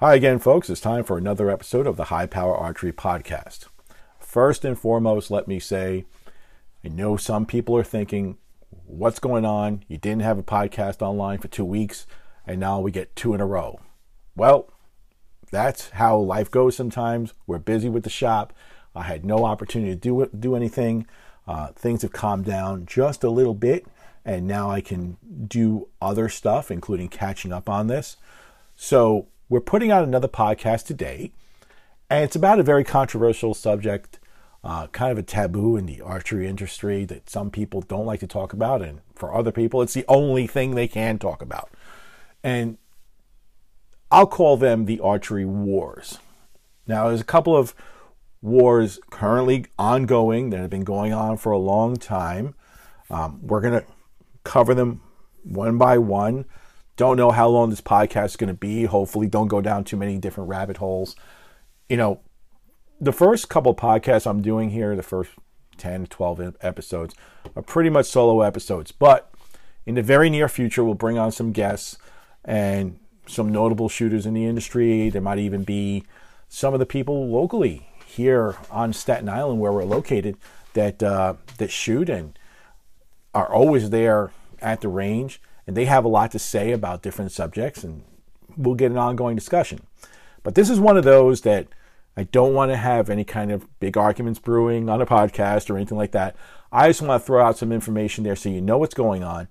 Hi again, folks. It's time for another episode of the High Power Archery Podcast. First and foremost, let me say I know some people are thinking, what's going on? You didn't have a podcast online for two weeks, and now we get two in a row. Well, that's how life goes sometimes. We're busy with the shop. I had no opportunity to do, do anything. Uh, things have calmed down just a little bit, and now I can do other stuff, including catching up on this. So, we're putting out another podcast today, and it's about a very controversial subject, uh, kind of a taboo in the archery industry that some people don't like to talk about, and for other people, it's the only thing they can talk about. And I'll call them the archery wars. Now, there's a couple of wars currently ongoing that have been going on for a long time. Um, we're going to cover them one by one. Don't know how long this podcast is going to be. Hopefully, don't go down too many different rabbit holes. You know, the first couple podcasts I'm doing here, the first 10, 12 episodes, are pretty much solo episodes. But in the very near future, we'll bring on some guests and some notable shooters in the industry. There might even be some of the people locally here on Staten Island, where we're located, that uh, that shoot and are always there at the range and they have a lot to say about different subjects, and we'll get an ongoing discussion. But this is one of those that I don't want to have any kind of big arguments brewing on a podcast or anything like that. I just want to throw out some information there so you know what's going on.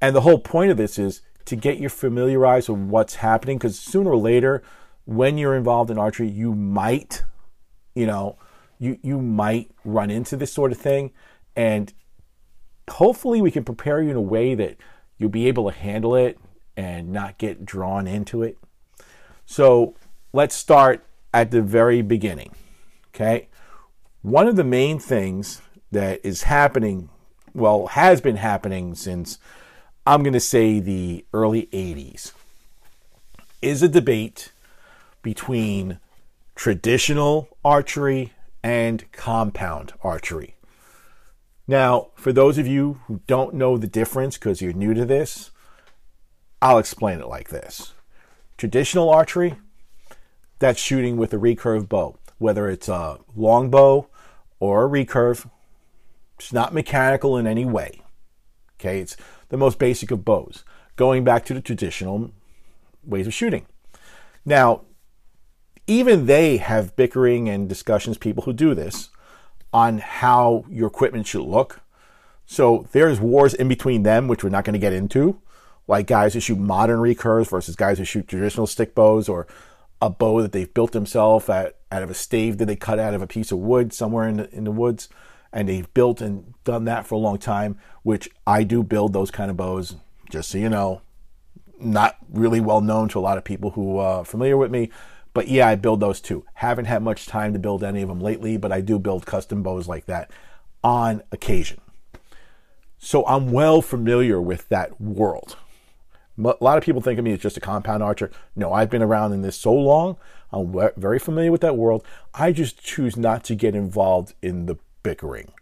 And the whole point of this is to get you familiarized with what's happening because sooner or later, when you're involved in archery, you might, you know, you, you might run into this sort of thing. And hopefully, we can prepare you in a way that you'll be able to handle it and not get drawn into it. So let's start at the very beginning. Okay. One of the main things that is happening, well, has been happening since I'm going to say the early 80s, is a debate between traditional archery and compound archery. Now, for those of you who don't know the difference because you're new to this, I'll explain it like this. Traditional archery, that's shooting with a recurve bow, whether it's a long bow or a recurve. It's not mechanical in any way. Okay, it's the most basic of bows, going back to the traditional ways of shooting. Now, even they have bickering and discussions, people who do this, on how your equipment should look. So there's wars in between them, which we're not going to get into, like guys who shoot modern recurves versus guys who shoot traditional stick bows or a bow that they've built themselves out of a stave that they cut out of a piece of wood somewhere in the, in the woods. And they've built and done that for a long time, which I do build those kind of bows, just so you know. Not really well known to a lot of people who are familiar with me, but yeah, I build those too. Haven't had much time to build any of them lately, but I do build custom bows like that on occasion. So I'm well familiar with that world. A lot of people think of me as just a compound archer. No, I've been around in this so long. I'm very familiar with that world. I just choose not to get involved in the bickering.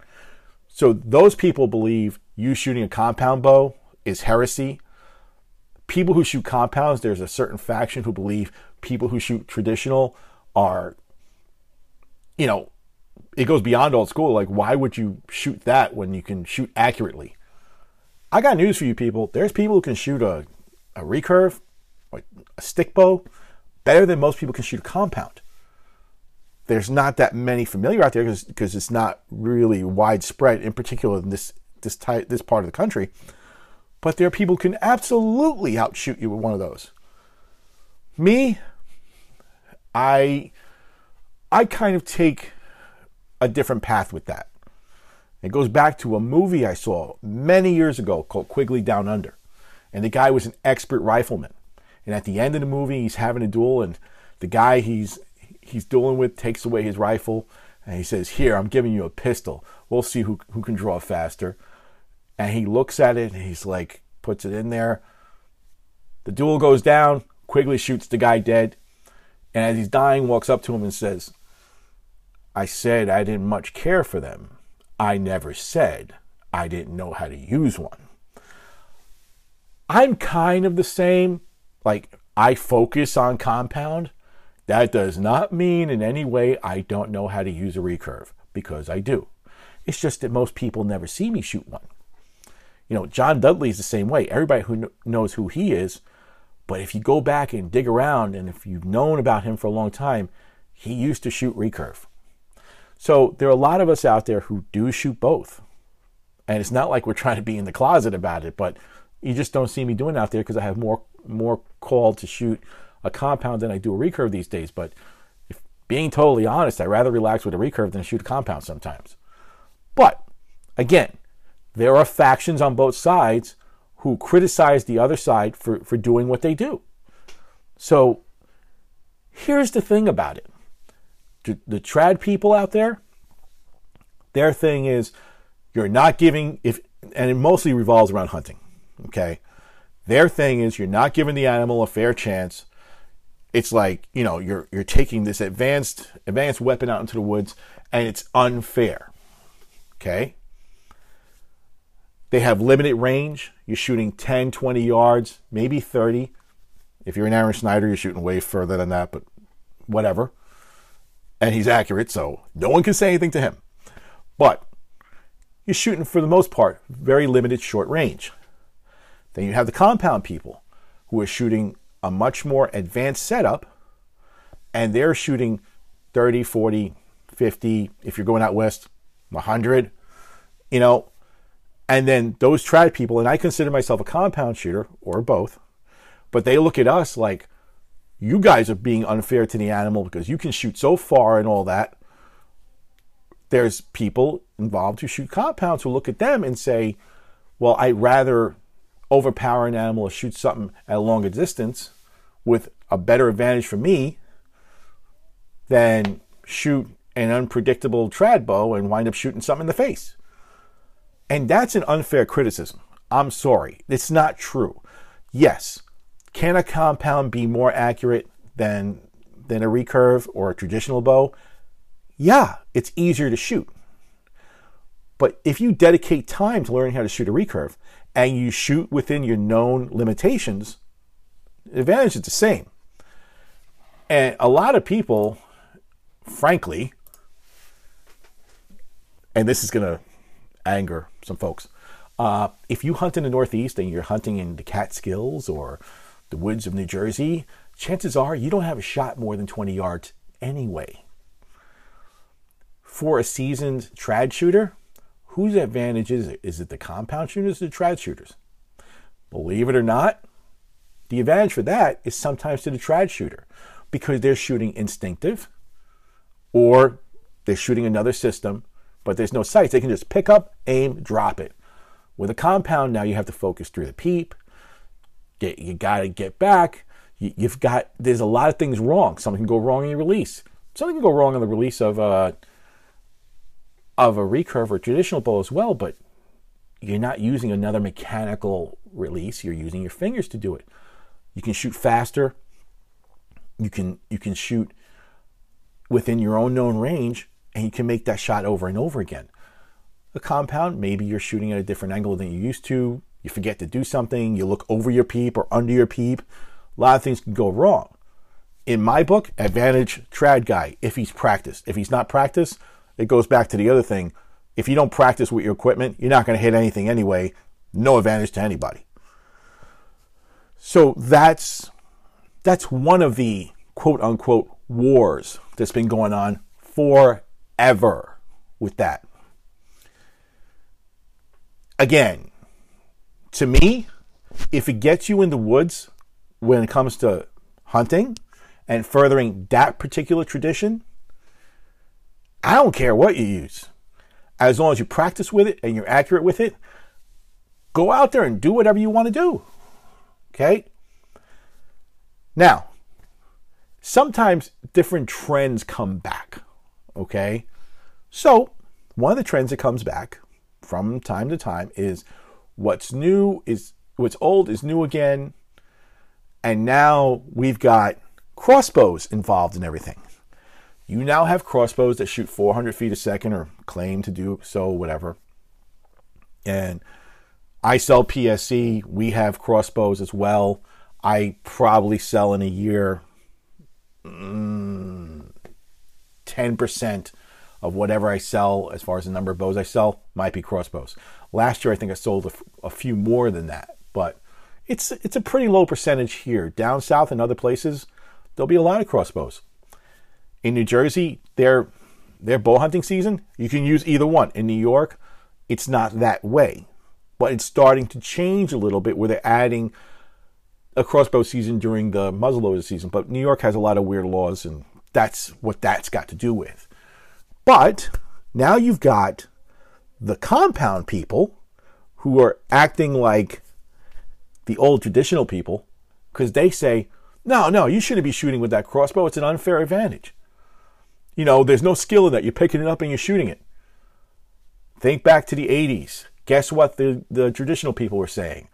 So those people believe you shooting a compound bow is heresy. People who shoot compounds, there's a certain faction who believe people who shoot traditional are, you know, it goes beyond old school. Like, why would you shoot that when you can shoot accurately? I got news for you people. There's people who can shoot a, a recurve, a stick bow, better than most people can shoot a compound. There's not that many familiar out there because it's not really widespread, in particular in this this type, this part of the country. But there are people who can absolutely outshoot you with one of those. Me, I I kind of take a different path with that. It goes back to a movie I saw many years ago called Quigley Down Under. And the guy was an expert rifleman. And at the end of the movie, he's having a duel, and the guy he's he's dueling with takes away his rifle, and he says, "Here, I'm giving you a pistol. We'll see who who can draw faster." And he looks at it, and he's like, puts it in there. The duel goes down. Quigley shoots the guy dead. And as he's dying, walks up to him and says, I said I didn't much care for them. I never said I didn't know how to use one. I'm kind of the same. Like, I focus on compound, that does not mean in any way I don't know how to use a recurve because I do. It's just that most people never see me shoot one. You know, John Dudley is the same way. Everybody who knows who he is, but if you go back and dig around and if you've known about him for a long time, he used to shoot recurve. So there are a lot of us out there who do shoot both. And it's not like we're trying to be in the closet about it, but you just don't see me doing out there because I have more more called to shoot a compound than I do a recurve these days. But if being totally honest, I'd rather relax with a recurve than shoot a compound sometimes. But again, there are factions on both sides who criticize the other side for, for doing what they do. So here's the thing about it the, the trad people out there, their thing is you're not giving, if and it mostly revolves around hunting. Okay. Their thing is you're not giving the animal a fair chance. It's like, you know, you're you're taking this advanced advanced weapon out into the woods and it's unfair. Okay? They have limited range. You're shooting 10, 20 yards, maybe 30. If you're an Aaron Snyder, you're shooting way further than that, but whatever. And he's accurate, so no one can say anything to him. But you're shooting, for the most part, very limited short range. Then you have the compound people who are shooting a much more advanced setup, and they're shooting 30, 40, 50, if you're going out west, 100, you know, and then those trad people, and I consider myself a compound shooter or both, but they look at us like, you guys are being unfair to the animal because you can shoot so far and all that. There's people involved who shoot compounds who look at them and say, well, I'd rather overpower an animal or shoot something at a longer distance with a better advantage for me than shoot an unpredictable trad bow and wind up shooting something in the face. And that's an unfair criticism. I'm sorry. It's not true. Yes, can a compound be more accurate than than a recurve or a traditional bow? Yeah, it's easier to shoot. But if you dedicate time to learning how to shoot a recurve and you shoot within your known limitations, the advantage is the same. And a lot of people, frankly, and this is going to anger some folks. Uh, if you hunt in the Northeast and you're hunting in the Catskills or the woods of New Jersey, chances are you don't have a shot more than 20 yards anyway. For a seasoned trad shooter, whose advantage is it? Is it the compound shooters or the trad shooters? Believe it or not, the advantage for that is sometimes to the trad shooter because they're shooting instinctive or they're shooting another system but there's no sights. They can just pick up, aim, drop it. With a compound, now you have to focus through the peep. Get, you got to get back. You, have got, there's a lot of things wrong. Something can go wrong in your release. Something can go wrong in the release of a, of a recurve or traditional bow as well, but you're not using another mechanical release. You're using your fingers to do it. You can shoot faster. You can, you can shoot within your own known range and you can make that shot over and over again. A compound, maybe you're shooting at a different angle than you used to. You forget to do something. You look over your peep or under your peep. A lot of things can go wrong. In my book, advantage trad guy if he's practiced. If he's not practiced, it goes back to the other thing. If you don't practice with your equipment, you're not going to hit anything anyway. No advantage to anybody. So that's that's one of the quote unquote wars that's been going on for ever with that. Again, to me, if it gets you in the woods when it comes to hunting and furthering that particular tradition, I don't care what you use. As long as you practice with it and you're accurate with it, go out there and do whatever you want to do. Okay? Now, sometimes different trends come back. Okay? So, one of the trends that comes back from time to time is what's new is what's old is new again. And now we've got crossbows involved in everything. You now have crossbows that shoot 400 feet a second or claim to do so, whatever. And I sell PSE. We have crossbows as well. I probably sell in a year mm, 10% of whatever I sell as far as the number of bows I sell might be crossbows. Last year, I think I sold a, a few more than that, but it's it's a pretty low percentage here. Down south and other places, there'll be a lot of crossbows. In New Jersey, their their bow hunting season, you can use either one. In New York, it's not that way, but it's starting to change a little bit where they're adding a crossbow season during the muzzleloader season. But New York has a lot of weird laws, and that's what that's got to do with. But now you've got the compound people who are acting like the old traditional people because they say, no, no, you shouldn't be shooting with that crossbow. It's an unfair advantage. You know, there's no skill in that. You're picking it up and you're shooting it. Think back to the 80s. Guess what the, the traditional people were saying?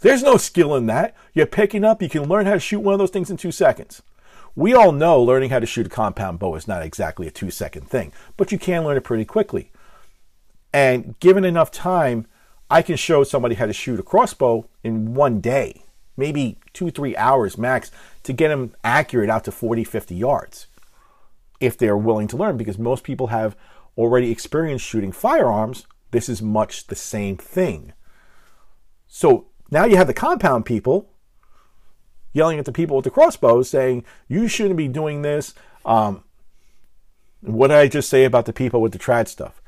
There's no skill in that. You're picking up, you can learn how to shoot one of those things in two seconds. We all know learning how to shoot a compound bow is not exactly a two second thing, but you can learn it pretty quickly. And given enough time, I can show somebody how to shoot a crossbow in one day, maybe two, three hours max, to get them accurate out to 40, 50 yards if they're willing to learn, because most people have already experienced shooting firearms. This is much the same thing. So now you have the compound people yelling at the people with the crossbows saying, You shouldn't be doing this. Um, what did I just say about the people with the trad stuff?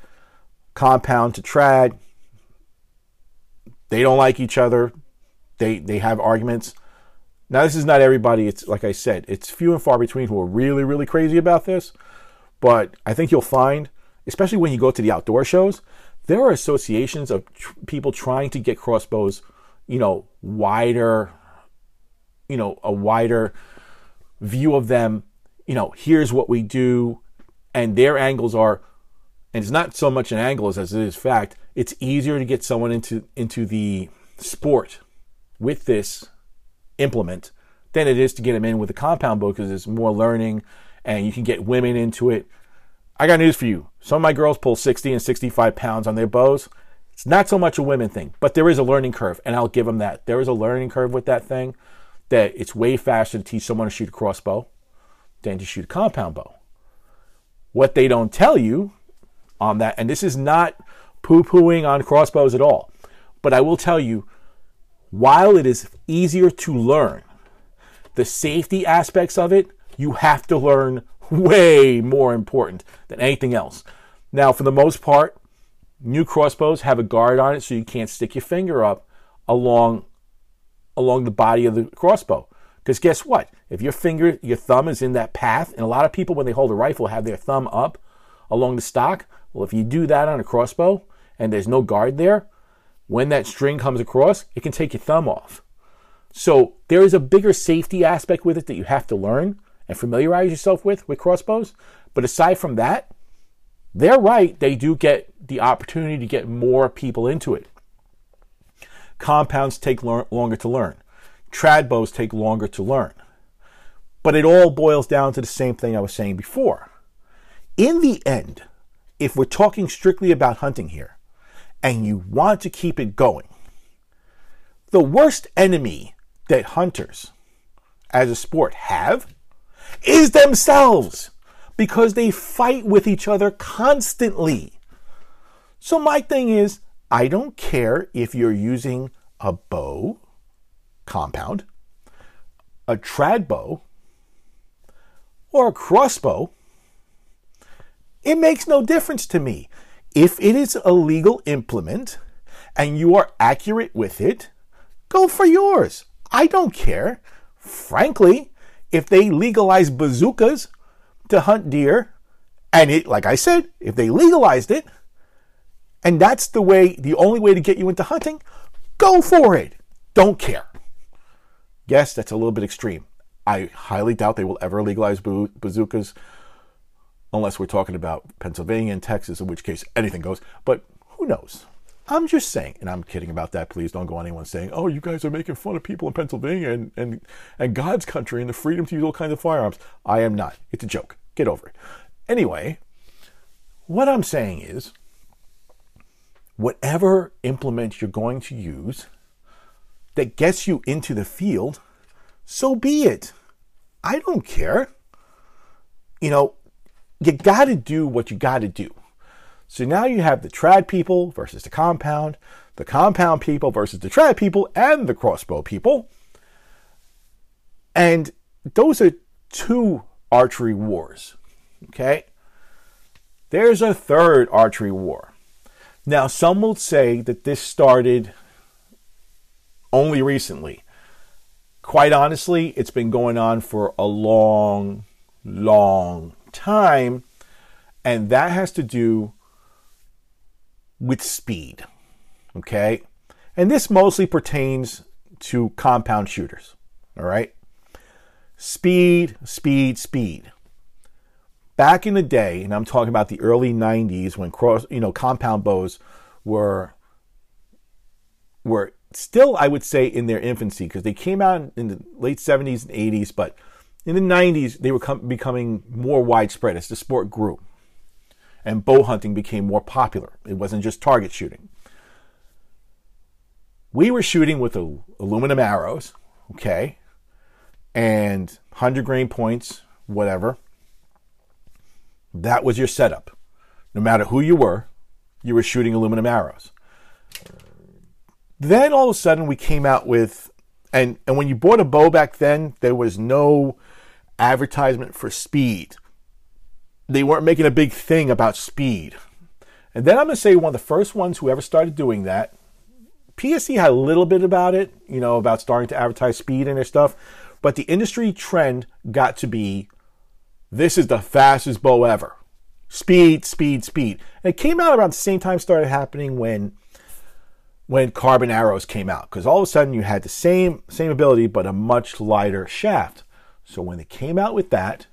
Compound to trad. They don't like each other. They they have arguments. Now this is not everybody. It's like I said, it's few and far between who are really really crazy about this. But I think you'll find, especially when you go to the outdoor shows, there are associations of tr- people trying to get crossbows you know, wider, you know, a wider view of them. You know, here's what we do, and their angles are, and it's not so much an angle as it is fact. It's easier to get someone into into the sport with this implement than it is to get them in with a compound bow because it's more learning, and you can get women into it. I got news for you. Some of my girls pull 60 and 65 pounds on their bows. It's not so much a women thing, but there is a learning curve, and I'll give them that. There is a learning curve with that thing that it's way faster to teach someone to shoot a crossbow than to shoot a compound bow. What they don't tell you on that, and this is not poo pooing on crossbows at all, but I will tell you while it is easier to learn, the safety aspects of it, you have to learn way more important than anything else. Now, for the most part, New crossbows have a guard on it so you can't stick your finger up along along the body of the crossbow. Because guess what? If your finger, your thumb is in that path, and a lot of people when they hold a rifle have their thumb up along the stock. Well, if you do that on a crossbow and there's no guard there, when that string comes across, it can take your thumb off. So there is a bigger safety aspect with it that you have to learn and familiarize yourself with with crossbows. But aside from that, they're right. They do get the opportunity to get more people into it. Compounds take longer to learn. Trad bows take longer to learn. But it all boils down to the same thing I was saying before. In the end, if we're talking strictly about hunting here, and you want to keep it going, the worst enemy that hunters as a sport have is themselves because they fight with each other constantly. So, my thing is, I don't care if you're using a bow compound, a trad bow, or a crossbow. It makes no difference to me. If it is a legal implement and you are accurate with it, go for yours. I don't care. Frankly, if they legalize bazookas, to hunt deer. And it, like I said, if they legalized it, and that's the way, the only way to get you into hunting, go for it. Don't care. Yes, that's a little bit extreme. I highly doubt they will ever legalize bazookas unless we're talking about Pennsylvania and Texas, in which case anything goes. But who knows? I'm just saying, and I'm kidding about that. Please don't go on anyone saying, "Oh, you guys are making fun of people in Pennsylvania and and and God's country and the freedom to use all kinds of firearms." I am not. It's a joke. Get over it. Anyway, what I'm saying is, whatever implement you're going to use that gets you into the field, so be it. I don't care. You know, you got to do what you got to do. So now you have the trad people versus the compound, the compound people versus the trad people, and the crossbow people. And those are two archery wars. Okay? There's a third archery war. Now, some will say that this started only recently. Quite honestly, it's been going on for a long, long time, and that has to do with speed. Okay? And this mostly pertains to compound shooters. All right? Speed, speed, speed. Back in the day, and I'm talking about the early 90s when cross, you know, compound bows were were still I would say in their infancy because they came out in the late 70s and 80s, but in the 90s they were com- becoming more widespread as the sport grew. And bow hunting became more popular. It wasn't just target shooting. We were shooting with aluminum arrows, okay? and 100 grain points, whatever. That was your setup. No matter who you were, you were shooting aluminum arrows. Then all of a sudden we came out with, and, and when you bought a bow back then, there was no advertisement for speed. They weren't making a big thing about speed. And then I'm going to say one of the first ones who ever started doing that. PSE had a little bit about it, you know, about starting to advertise speed and their stuff. But the industry trend got to be this is the fastest bow ever. Speed, speed, speed. And it came out around the same time started happening when when carbon arrows came out because all of a sudden you had the same same ability but a much lighter shaft. So when they came out with that,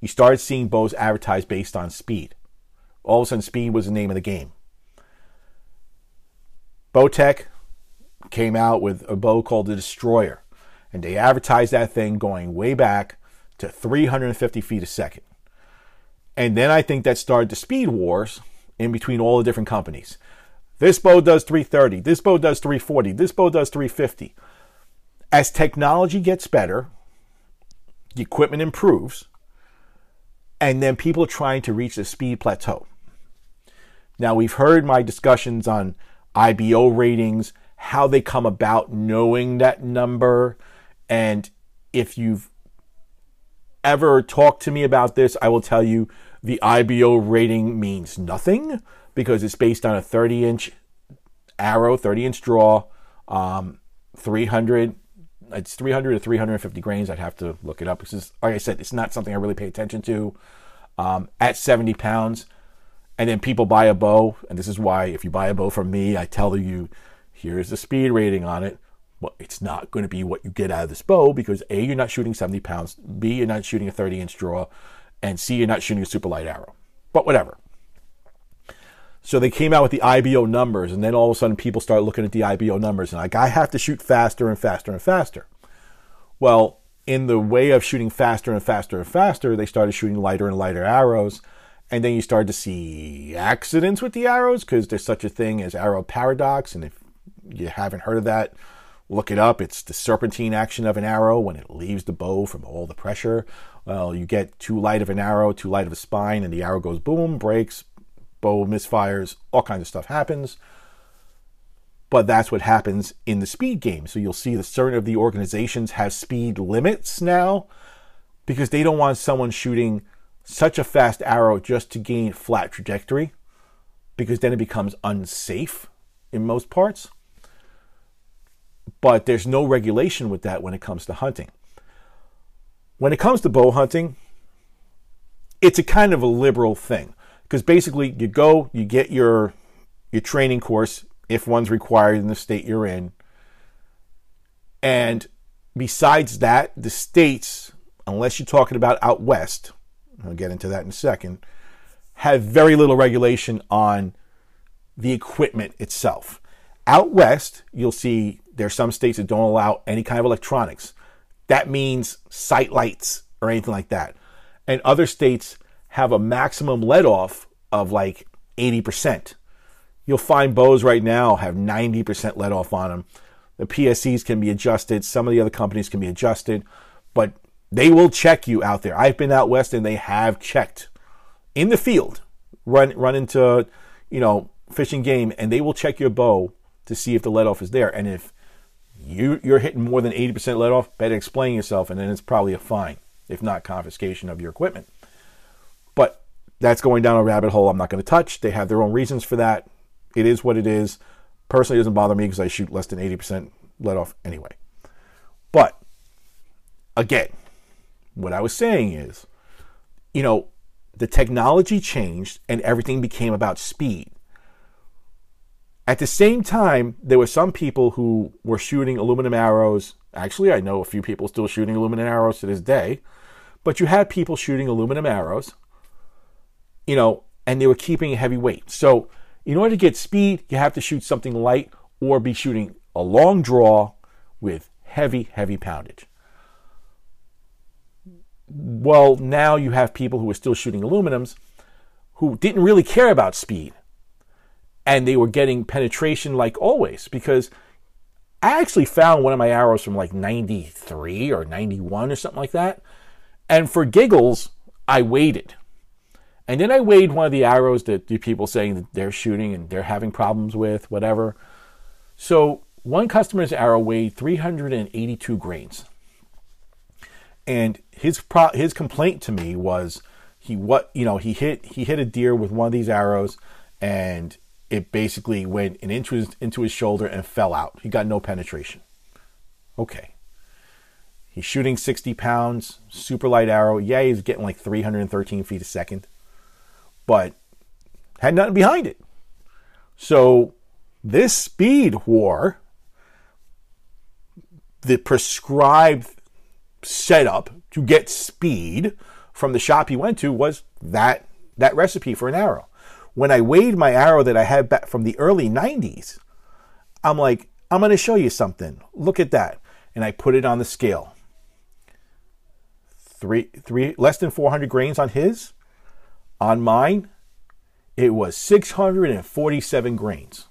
you started seeing bows advertised based on speed. All of a sudden, speed was the name of the game. Bowtech came out with a bow called the Destroyer and they advertised that thing going way back to 350 feet a second. And then I think that started the speed wars in between all the different companies. This bow does 330, this bow does 340, this bow does 350. As technology gets better, the equipment improves, and then people are trying to reach the speed plateau. Now, we've heard my discussions on IBO ratings, how they come about knowing that number, and if you've ever talk to me about this, I will tell you the IBO rating means nothing because it's based on a 30 inch arrow, 30 inch draw, um, 300. It's 300 to 350 grains. I'd have to look it up because, like I said, it's not something I really pay attention to. Um, at 70 pounds, and then people buy a bow, and this is why if you buy a bow from me, I tell you, here's the speed rating on it well, it's not going to be what you get out of this bow because A, you're not shooting 70 pounds, B, you're not shooting a 30 inch draw, and C, you're not shooting a super light arrow. But whatever. So they came out with the IBO numbers, and then all of a sudden people start looking at the IBO numbers and like, I have to shoot faster and faster and faster. Well, in the way of shooting faster and faster and faster, they started shooting lighter and lighter arrows. And then you started to see accidents with the arrows because there's such a thing as arrow paradox. And if you haven't heard of that, Look it up. It's the serpentine action of an arrow when it leaves the bow from all the pressure. Well, you get too light of an arrow, too light of a spine, and the arrow goes boom, breaks, bow misfires, all kinds of stuff happens. But that's what happens in the speed game. So you'll see that certain of the organizations have speed limits now because they don't want someone shooting such a fast arrow just to gain flat trajectory because then it becomes unsafe in most parts but there's no regulation with that when it comes to hunting. When it comes to bow hunting, it's a kind of a liberal thing because basically you go, you get your your training course if one's required in the state you're in, and besides that, the states, unless you're talking about out west, I'll get into that in a second, have very little regulation on the equipment itself. Out west, you'll see there are some states that don't allow any kind of electronics. That means sight lights or anything like that. And other states have a maximum let off of like 80%. You'll find bows right now have 90% let off on them. The PSEs can be adjusted. Some of the other companies can be adjusted, but they will check you out there. I've been out west and they have checked in the field, run run into, you know, fishing game, and they will check your bow to see if the let off is there. And if you you're hitting more than 80% let off, better explain yourself, and then it's probably a fine, if not confiscation of your equipment. But that's going down a rabbit hole I'm not going to touch. They have their own reasons for that. It is what it is. Personally, it doesn't bother me because I shoot less than 80% let off anyway. But again, what I was saying is, you know, the technology changed and everything became about speed. At the same time, there were some people who were shooting aluminum arrows. Actually, I know a few people still shooting aluminum arrows to this day. But you had people shooting aluminum arrows, you know, and they were keeping a heavy weight. So, in order to get speed, you have to shoot something light or be shooting a long draw with heavy, heavy poundage. Well, now you have people who are still shooting aluminums who didn't really care about speed and they were getting penetration like always because I actually found one of my arrows from like 93 or 91 or something like that. And for giggles, I waited. And then I weighed one of the arrows that the people saying that they're shooting and they're having problems with, whatever. So one customer's arrow weighed 382 grains. And his pro- his complaint to me was he what you know he hit he hit a deer with one of these arrows and it basically went an inch into his shoulder and fell out. He got no penetration. Okay. He's shooting 60 pounds, super light arrow. Yeah, he's getting like 313 feet a second, but had nothing behind it. So, this speed war, the prescribed setup to get speed from the shop he went to was that that recipe for an arrow when I weighed my arrow that I had back from the early 90s, I'm like, I'm going to show you something. Look at that. And I put it on the scale. Three, three, less than 400 grains on his. On mine, it was 647 grains.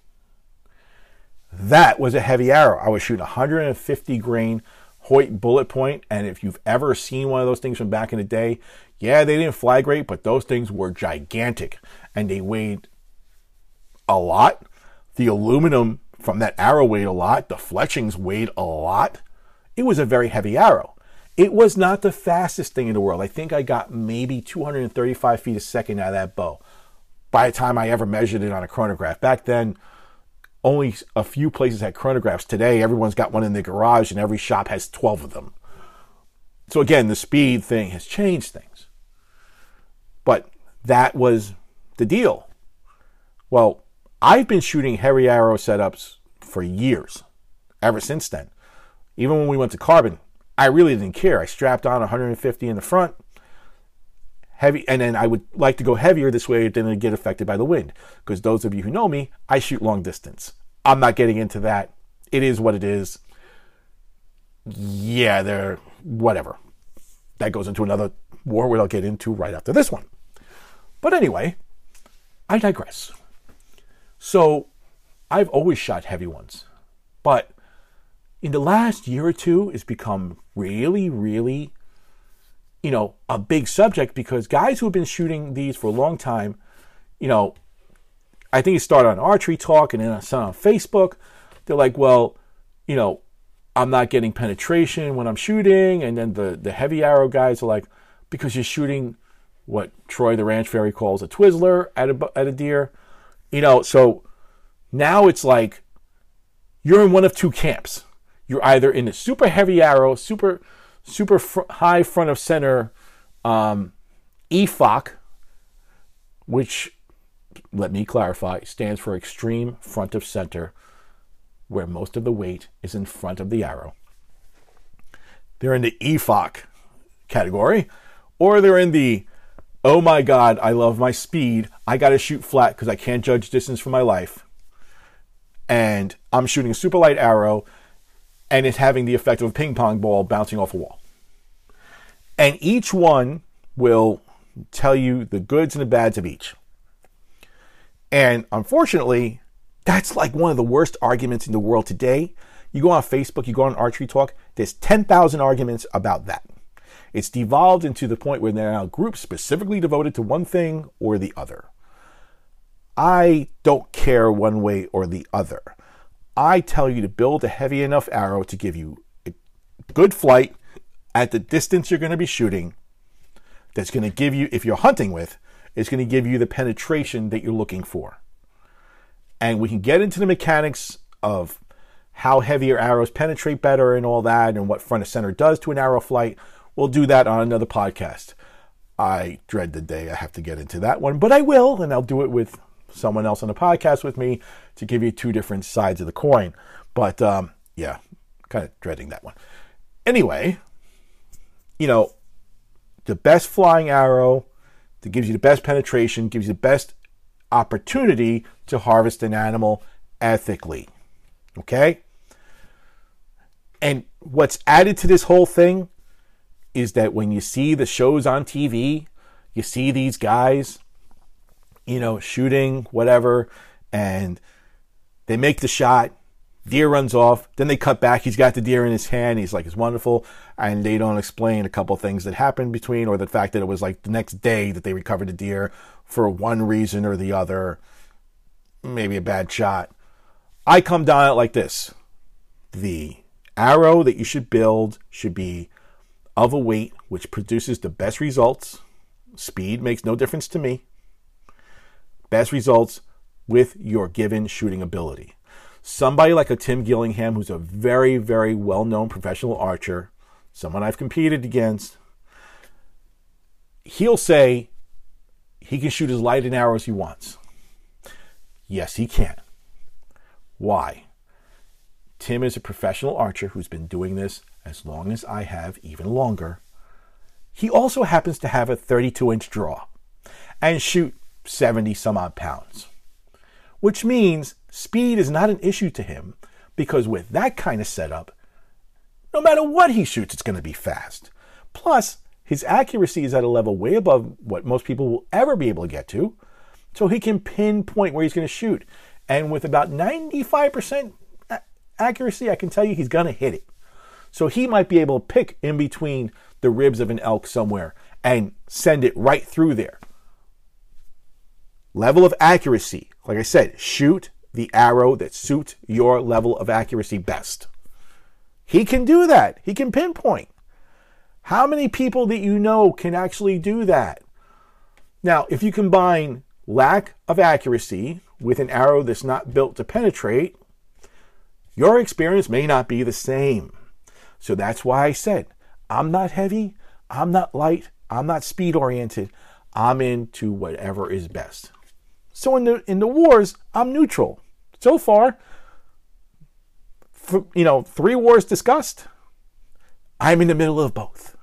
That was a heavy arrow. I was shooting 150 grain Hoyt bullet point, and if you've ever seen one of those things from back in the day, yeah, they didn't fly great, but those things were gigantic and they weighed a lot. The aluminum from that arrow weighed a lot. The fletchings weighed a lot. It was a very heavy arrow. It was not the fastest thing in the world. I think I got maybe 235 feet a second out of that bow by the time I ever measured it on a chronograph. Back then, only a few places had chronographs. Today, everyone's got one in their garage and every shop has 12 of them. So, again, the speed thing has changed things. But that was the deal. Well, I've been shooting heavy arrow setups for years, ever since then. Even when we went to carbon, I really didn't care. I strapped on 150 in the front, heavy, and then I would like to go heavier this way, it didn't get affected by the wind. Because those of you who know me, I shoot long distance. I'm not getting into that. It is what it is. Yeah, they're whatever. That goes into another war we'll get into right after this one. But anyway, I digress. So, I've always shot heavy ones, but in the last year or two, it's become really, really, you know, a big subject because guys who have been shooting these for a long time, you know, I think it started on Archery Talk and then I saw on Facebook. They're like, well, you know, I'm not getting penetration when I'm shooting. And then the, the heavy arrow guys are like, because you're shooting what Troy the Ranch Fairy calls a Twizzler at a, at a deer. You know, so now it's like you're in one of two camps. You're either in the super heavy arrow, super super fr- high front of center um, EFOC, which let me clarify stands for extreme front of center, where most of the weight is in front of the arrow. They're in the EFOC category, or they're in the oh my God, I love my speed. I got to shoot flat because I can't judge distance for my life. And I'm shooting a super light arrow and it's having the effect of a ping pong ball bouncing off a wall. And each one will tell you the goods and the bads of each. And unfortunately, That's like one of the worst arguments in the world today. You go on Facebook, you go on Archery Talk, there's 10,000 arguments about that. It's devolved into the point where there are now groups specifically devoted to one thing or the other. I don't care one way or the other. I tell you to build a heavy enough arrow to give you a good flight at the distance you're going to be shooting. That's going to give you, if you're hunting with, it's going to give you the penetration that you're looking for. And we can get into the mechanics of how heavier arrows penetrate better and all that, and what front of center does to an arrow flight. We'll do that on another podcast. I dread the day I have to get into that one, but I will, and I'll do it with someone else on the podcast with me to give you two different sides of the coin. But um, yeah, kind of dreading that one. Anyway, you know, the best flying arrow that gives you the best penetration, gives you the best opportunity to harvest an animal ethically. Okay? And what's added to this whole thing is that when you see the shows on TV, you see these guys you know, shooting, whatever, and they make the shot. Deer runs off. Then they cut back. He's got the deer in his hand. He's like, it's wonderful. And they don't explain a couple things that happened between, or the fact that it was like the next day that they recovered the deer for one reason or the other. Maybe a bad shot. I come down it like this the arrow that you should build should be of a weight which produces the best results. Speed makes no difference to me best results with your given shooting ability. Somebody like a Tim Gillingham, who's a very, very well known professional archer, someone I've competed against, he'll say he can shoot as light an arrow as he wants. Yes, he can. Why? Tim is a professional archer who's been doing this as long as I have, even longer. He also happens to have a 32 inch draw and shoot 70 some odd pounds. Which means speed is not an issue to him because with that kind of setup, no matter what he shoots, it's going to be fast. Plus, his accuracy is at a level way above what most people will ever be able to get to, so he can pinpoint where he's going to shoot. And with about 95% accuracy, I can tell you he's going to hit it. So he might be able to pick in between the ribs of an elk somewhere and send it right through there. Level of accuracy. Like I said, shoot the arrow that suits your level of accuracy best. He can do that. He can pinpoint. How many people that you know can actually do that? Now, if you combine lack of accuracy with an arrow that's not built to penetrate, your experience may not be the same. So that's why I said, I'm not heavy, I'm not light, I'm not speed oriented. I'm into whatever is best. So in the in the wars, I'm neutral. So far, you know, three wars discussed. I'm in the middle of both.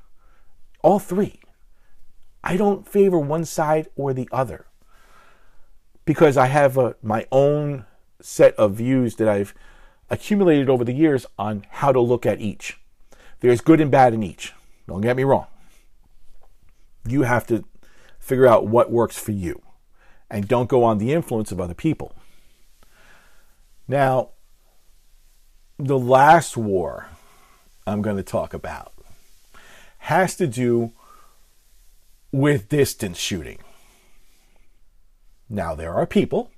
All three. I don't favor one side or the other because I have a, my own set of views that I've accumulated over the years on how to look at each. There's good and bad in each. Don't get me wrong. You have to figure out what works for you and don't go on the influence of other people. Now, the last war I'm going to talk about has to do with distance shooting. Now, there are people,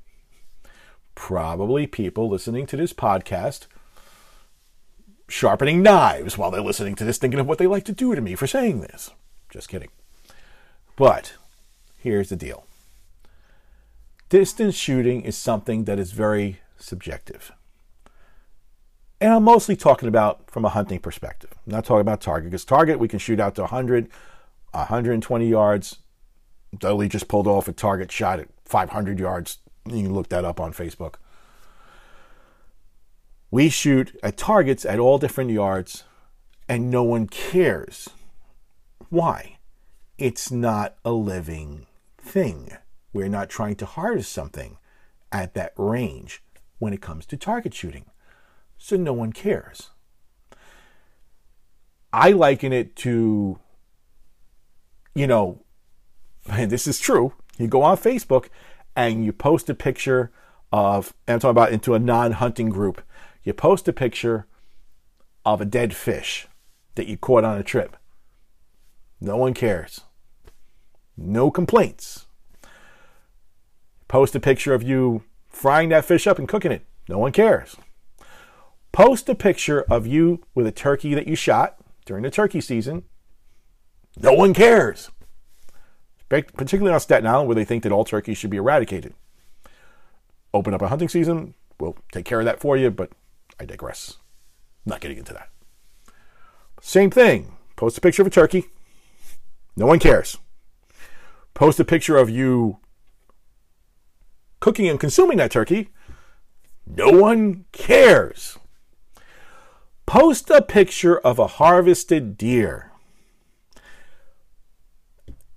probably people listening to this podcast, sharpening knives while they're listening to this, thinking of what they like to do to me for saying this. Just kidding. But here's the deal distance shooting is something that is very subjective. And I'm mostly talking about from a hunting perspective. I'm not talking about target, because target we can shoot out to 100, 120 yards. Dudley just pulled off a target shot at 500 yards. You can look that up on Facebook. We shoot at targets at all different yards, and no one cares. Why? It's not a living thing. We're not trying to harvest something at that range when it comes to target shooting. So no one cares. I liken it to, you know, and this is true. You go on Facebook and you post a picture of, I'm talking about into a non hunting group, you post a picture of a dead fish that you caught on a trip. No one cares. No complaints. Post a picture of you frying that fish up and cooking it. No one cares. Post a picture of you with a turkey that you shot during the turkey season. No one cares. Particularly on Staten Island, where they think that all turkeys should be eradicated. Open up a hunting season, we'll take care of that for you, but I digress. not getting into that. Same thing. Post a picture of a turkey. No one cares. Post a picture of you cooking and consuming that turkey. No one cares. Post a picture of a harvested deer.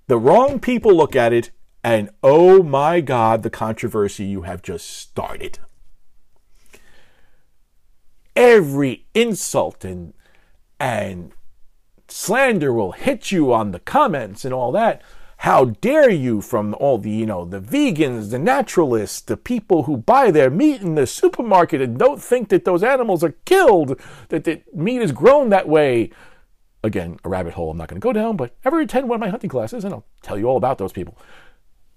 The wrong people look at it, and oh my God, the controversy you have just started. Every insult and and slander will hit you on the comments and all that. How dare you from all the, you know, the vegans, the naturalists, the people who buy their meat in the supermarket and don't think that those animals are killed, that the meat is grown that way. Again, a rabbit hole I'm not going to go down, but ever attend one of my hunting classes and I'll tell you all about those people.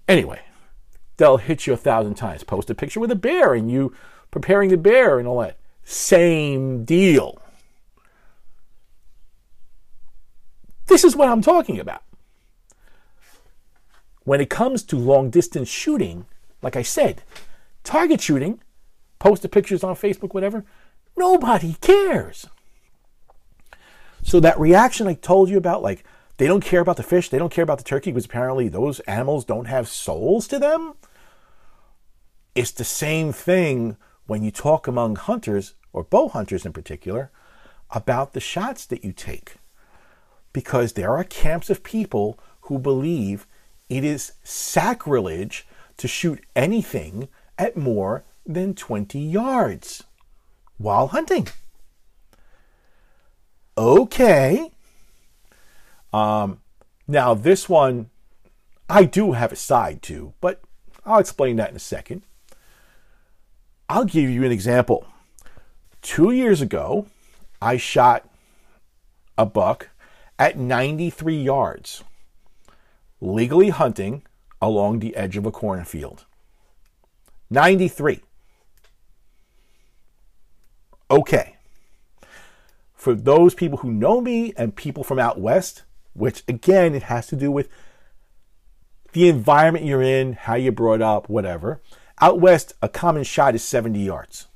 Anyway, they'll hit you a thousand times. Post a picture with a bear and you preparing the bear and all that. Same deal. This is what I'm talking about. When it comes to long distance shooting, like I said, target shooting, post the pictures on Facebook, whatever, nobody cares. So that reaction I told you about, like they don't care about the fish, they don't care about the turkey because apparently those animals don't have souls to them. It's the same thing when you talk among hunters, or bow hunters in particular, about the shots that you take. Because there are camps of people who believe it is sacrilege to shoot anything at more than 20 yards while hunting. Okay. Um, now, this one I do have a side to, but I'll explain that in a second. I'll give you an example. Two years ago, I shot a buck at 93 yards, legally hunting along the edge of a cornfield. 93. Okay. For those people who know me and people from out west, which again, it has to do with the environment you're in, how you're brought up, whatever. Out west, a common shot is 70 yards.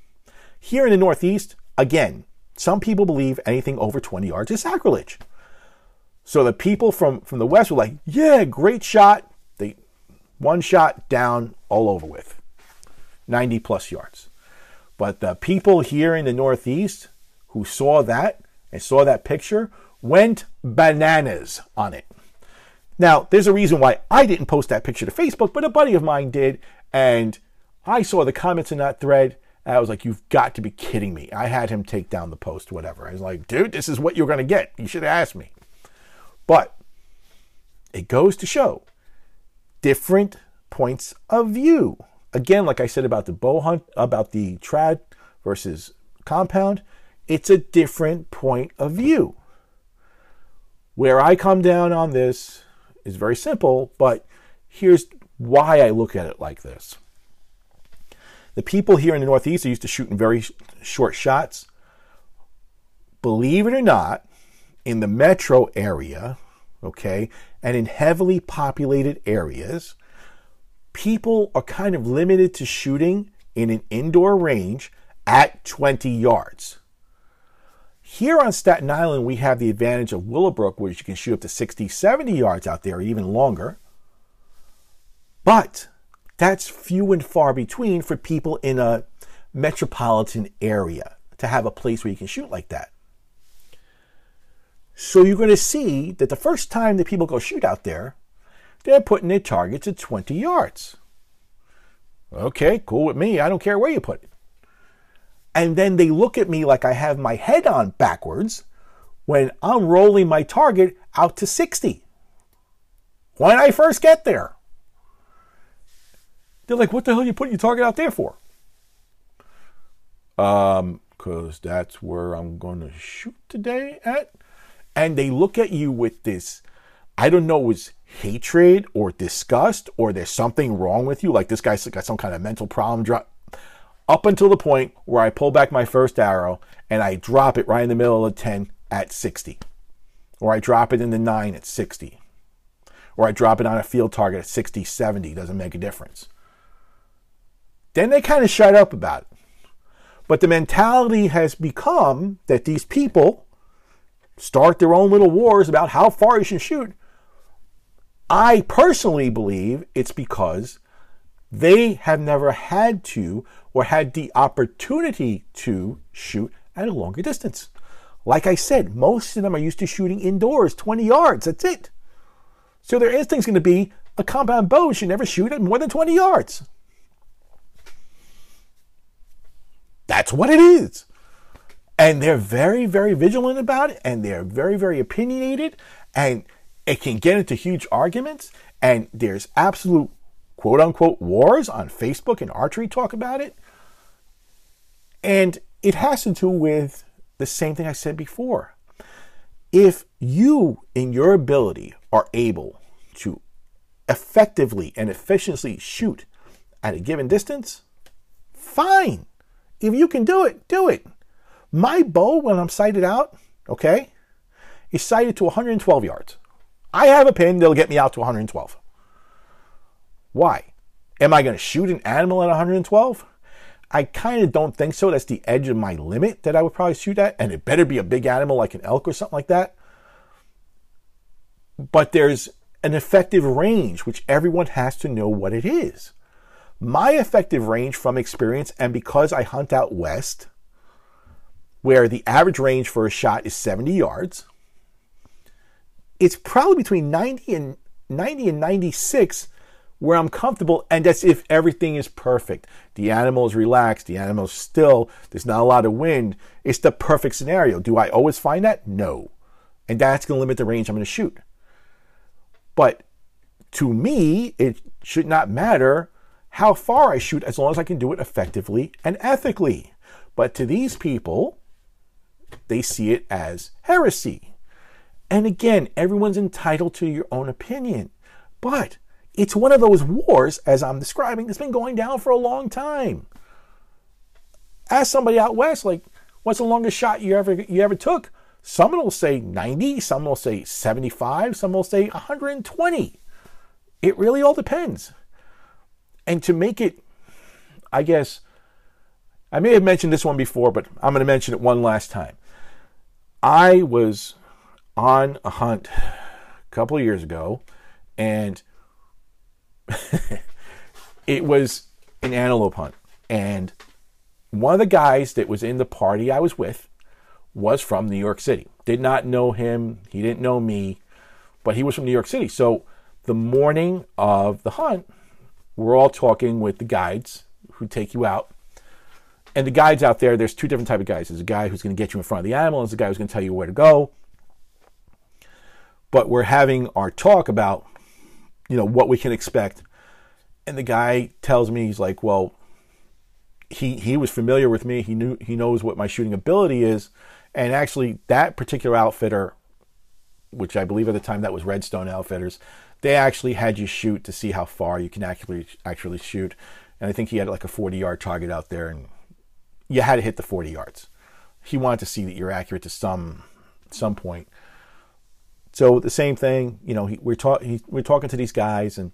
Here in the Northeast, again, some people believe anything over 20 yards is sacrilege. So the people from, from the West were like, yeah, great shot. They one shot down, all over with. 90 plus yards. But the people here in the Northeast who saw that and saw that picture went bananas on it. Now, there's a reason why I didn't post that picture to Facebook, but a buddy of mine did. And I saw the comments in that thread. I was like, you've got to be kidding me. I had him take down the post, whatever. I was like, dude, this is what you're going to get. You should have asked me. But it goes to show different points of view. Again, like I said about the bow hunt, about the trad versus compound, it's a different point of view. Where I come down on this is very simple, but here's why I look at it like this. The people here in the Northeast are used to shooting very short shots. Believe it or not, in the metro area, okay, and in heavily populated areas, people are kind of limited to shooting in an indoor range at 20 yards. Here on Staten Island, we have the advantage of Willowbrook, where you can shoot up to 60, 70 yards out there, even longer. But that's few and far between for people in a metropolitan area to have a place where you can shoot like that. So you're going to see that the first time that people go shoot out there, they're putting their targets at 20 yards. Okay, cool with me. I don't care where you put it. And then they look at me like I have my head on backwards when I'm rolling my target out to 60. When I first get there, they're like, what the hell are you putting your target out there for? um, because that's where I'm going to shoot today at. And they look at you with this, I don't know, was hatred or disgust or there's something wrong with you. Like this guy's got some kind of mental problem. Drop up until the point where I pull back my first arrow and I drop it right in the middle of the 10 at 60. Or I drop it in the 9 at 60. Or I drop it on a field target at 60, 70. Doesn't make a difference. Then they kind of shut up about it. But the mentality has become that these people start their own little wars about how far you should shoot. I personally believe it's because they have never had to or had the opportunity to shoot at a longer distance. Like I said, most of them are used to shooting indoors, 20 yards, that's it. So their instinct's going to be a compound bow should never shoot at more than 20 yards. That's what it is. And they're very, very vigilant about it, and they're very, very opinionated, and it can get into huge arguments. And there's absolute quote unquote wars on Facebook and archery talk about it. And it has to do with the same thing I said before. If you, in your ability, are able to effectively and efficiently shoot at a given distance, fine. If you can do it, do it. My bow, when I'm sighted out, okay, is sighted to 112 yards. I have a pin that'll get me out to 112. Why? Am I going to shoot an animal at 112? I kind of don't think so. That's the edge of my limit that I would probably shoot at, and it better be a big animal like an elk or something like that. But there's an effective range, which everyone has to know what it is. My effective range from experience, and because I hunt out west, where the average range for a shot is 70 yards, it's probably between 90 and 90 and 96 where I'm comfortable, and that's if everything is perfect. The animal is relaxed, the animal is still, there's not a lot of wind. It's the perfect scenario. Do I always find that? No. And that's going to limit the range I'm going to shoot. But to me, it should not matter how far I shoot as long as I can do it effectively and ethically. But to these people, they see it as heresy. And again, everyone's entitled to your own opinion. But it's one of those wars, as I'm describing, that's been going down for a long time. Ask somebody out west, like, what's the longest shot you ever you ever took? Someone will say 90, some will say 75, some will say 120. It really all depends. And to make it, I guess, I may have mentioned this one before, but I'm going to mention it one last time. I was on a hunt a couple of years ago, and it was an antelope hunt. And one of the guys that was in the party I was with was from New York City. Did not know him, he didn't know me, but he was from New York City. So the morning of the hunt, we're all talking with the guides who take you out. And the guides out there, there's two different type of guys. There's a guy who's going to get you in front of the animal, there's a guy who's going to tell you where to go. But we're having our talk about you know, what we can expect. And the guy tells me, he's like, well, he, he was familiar with me. He knew, he knows what my shooting ability is. And actually that particular outfitter, which I believe at the time that was Redstone Outfitters, they actually had you shoot to see how far you can actually actually shoot. And I think he had like a 40 yard target out there, and you had to hit the 40 yards. He wanted to see that you're accurate to some some point. So the same thing, you know, he, we're, ta- he, we're talking to these guys, and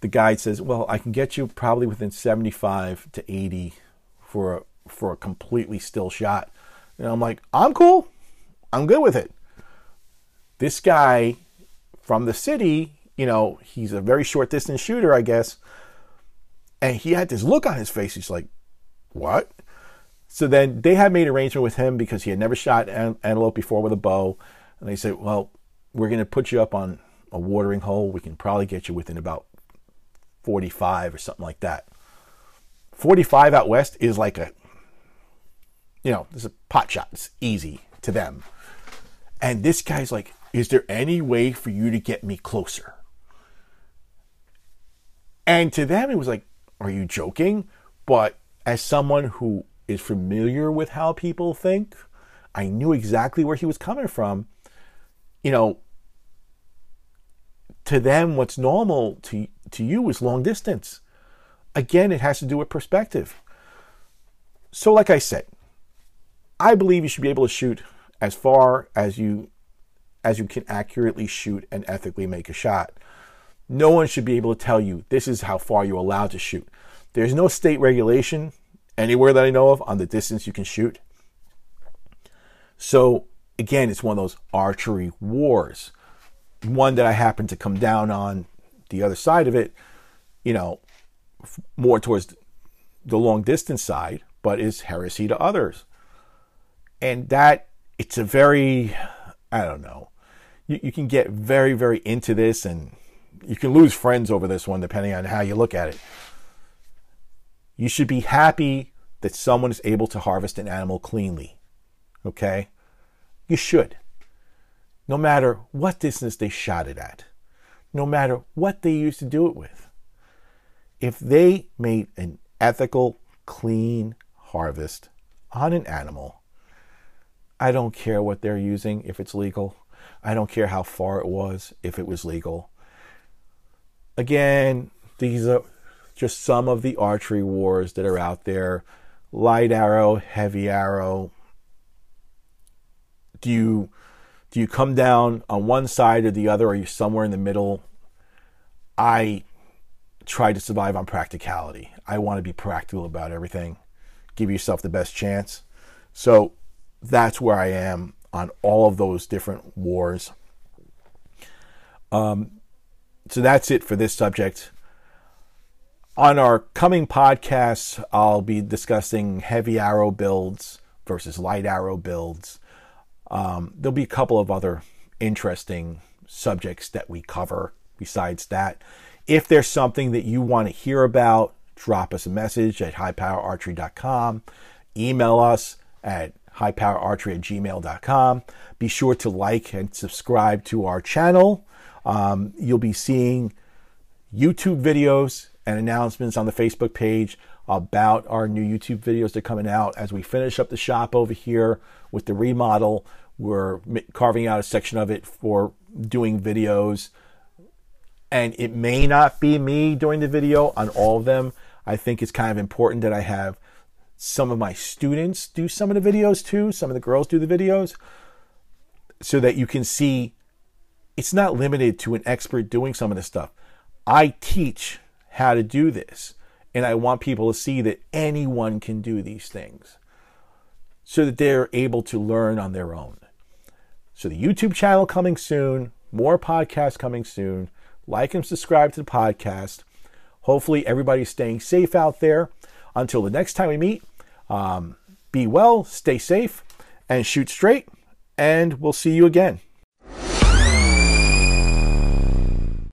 the guide says, "Well, I can get you probably within 75 to 80 for a, for a completely still shot." And I'm like, "I'm cool. I'm good with it." This guy from the city, you know, he's a very short distance shooter, I guess, and he had this look on his face. He's like, "What?" So then they had made arrangement with him because he had never shot an- antelope before with a bow, and they said, "Well." we're going to put you up on a watering hole. We can probably get you within about 45 or something like that. 45 out west is like a, you know, there's a pot shot. It's easy to them. And this guy's like, is there any way for you to get me closer? And to them, it was like, are you joking? But as someone who is familiar with how people think. I knew exactly where he was coming from. You know, to them, what's normal to, to you is long distance. Again, it has to do with perspective. So, like I said, I believe you should be able to shoot as far as you as you can accurately shoot and ethically make a shot. No one should be able to tell you this is how far you're allowed to shoot. There's no state regulation anywhere that I know of on the distance you can shoot. So again, it's one of those archery wars. One that I happen to come down on the other side of it, you know, more towards the long distance side, but is heresy to others. And that it's a very, I don't know, you, you can get very, very into this and you can lose friends over this one depending on how you look at it. You should be happy that someone is able to harvest an animal cleanly. Okay? You should. No matter what distance they shot it at, no matter what they used to do it with. If they made an ethical, clean harvest on an animal, I don't care what they're using if it's legal. I don't care how far it was if it was legal. Again, these are just some of the archery wars that are out there light arrow, heavy arrow. Do you do you come down on one side or the other? Are you somewhere in the middle? I try to survive on practicality. I want to be practical about everything. Give yourself the best chance. So that's where I am on all of those different wars. Um, so that's it for this subject. On our coming podcasts, I'll be discussing heavy arrow builds versus light arrow builds. Um, there'll be a couple of other interesting subjects that we cover besides that. If there's something that you want to hear about, drop us a message at highpowerarchery.com. Email us at highpowerarchery at gmail.com. Be sure to like and subscribe to our channel. Um, you'll be seeing YouTube videos and announcements on the Facebook page about our new YouTube videos that are coming out as we finish up the shop over here with the remodel. We're carving out a section of it for doing videos. And it may not be me doing the video on all of them. I think it's kind of important that I have some of my students do some of the videos too. Some of the girls do the videos so that you can see it's not limited to an expert doing some of this stuff. I teach how to do this, and I want people to see that anyone can do these things so that they're able to learn on their own. So, the YouTube channel coming soon, more podcasts coming soon. Like and subscribe to the podcast. Hopefully, everybody's staying safe out there. Until the next time we meet, um, be well, stay safe, and shoot straight. And we'll see you again.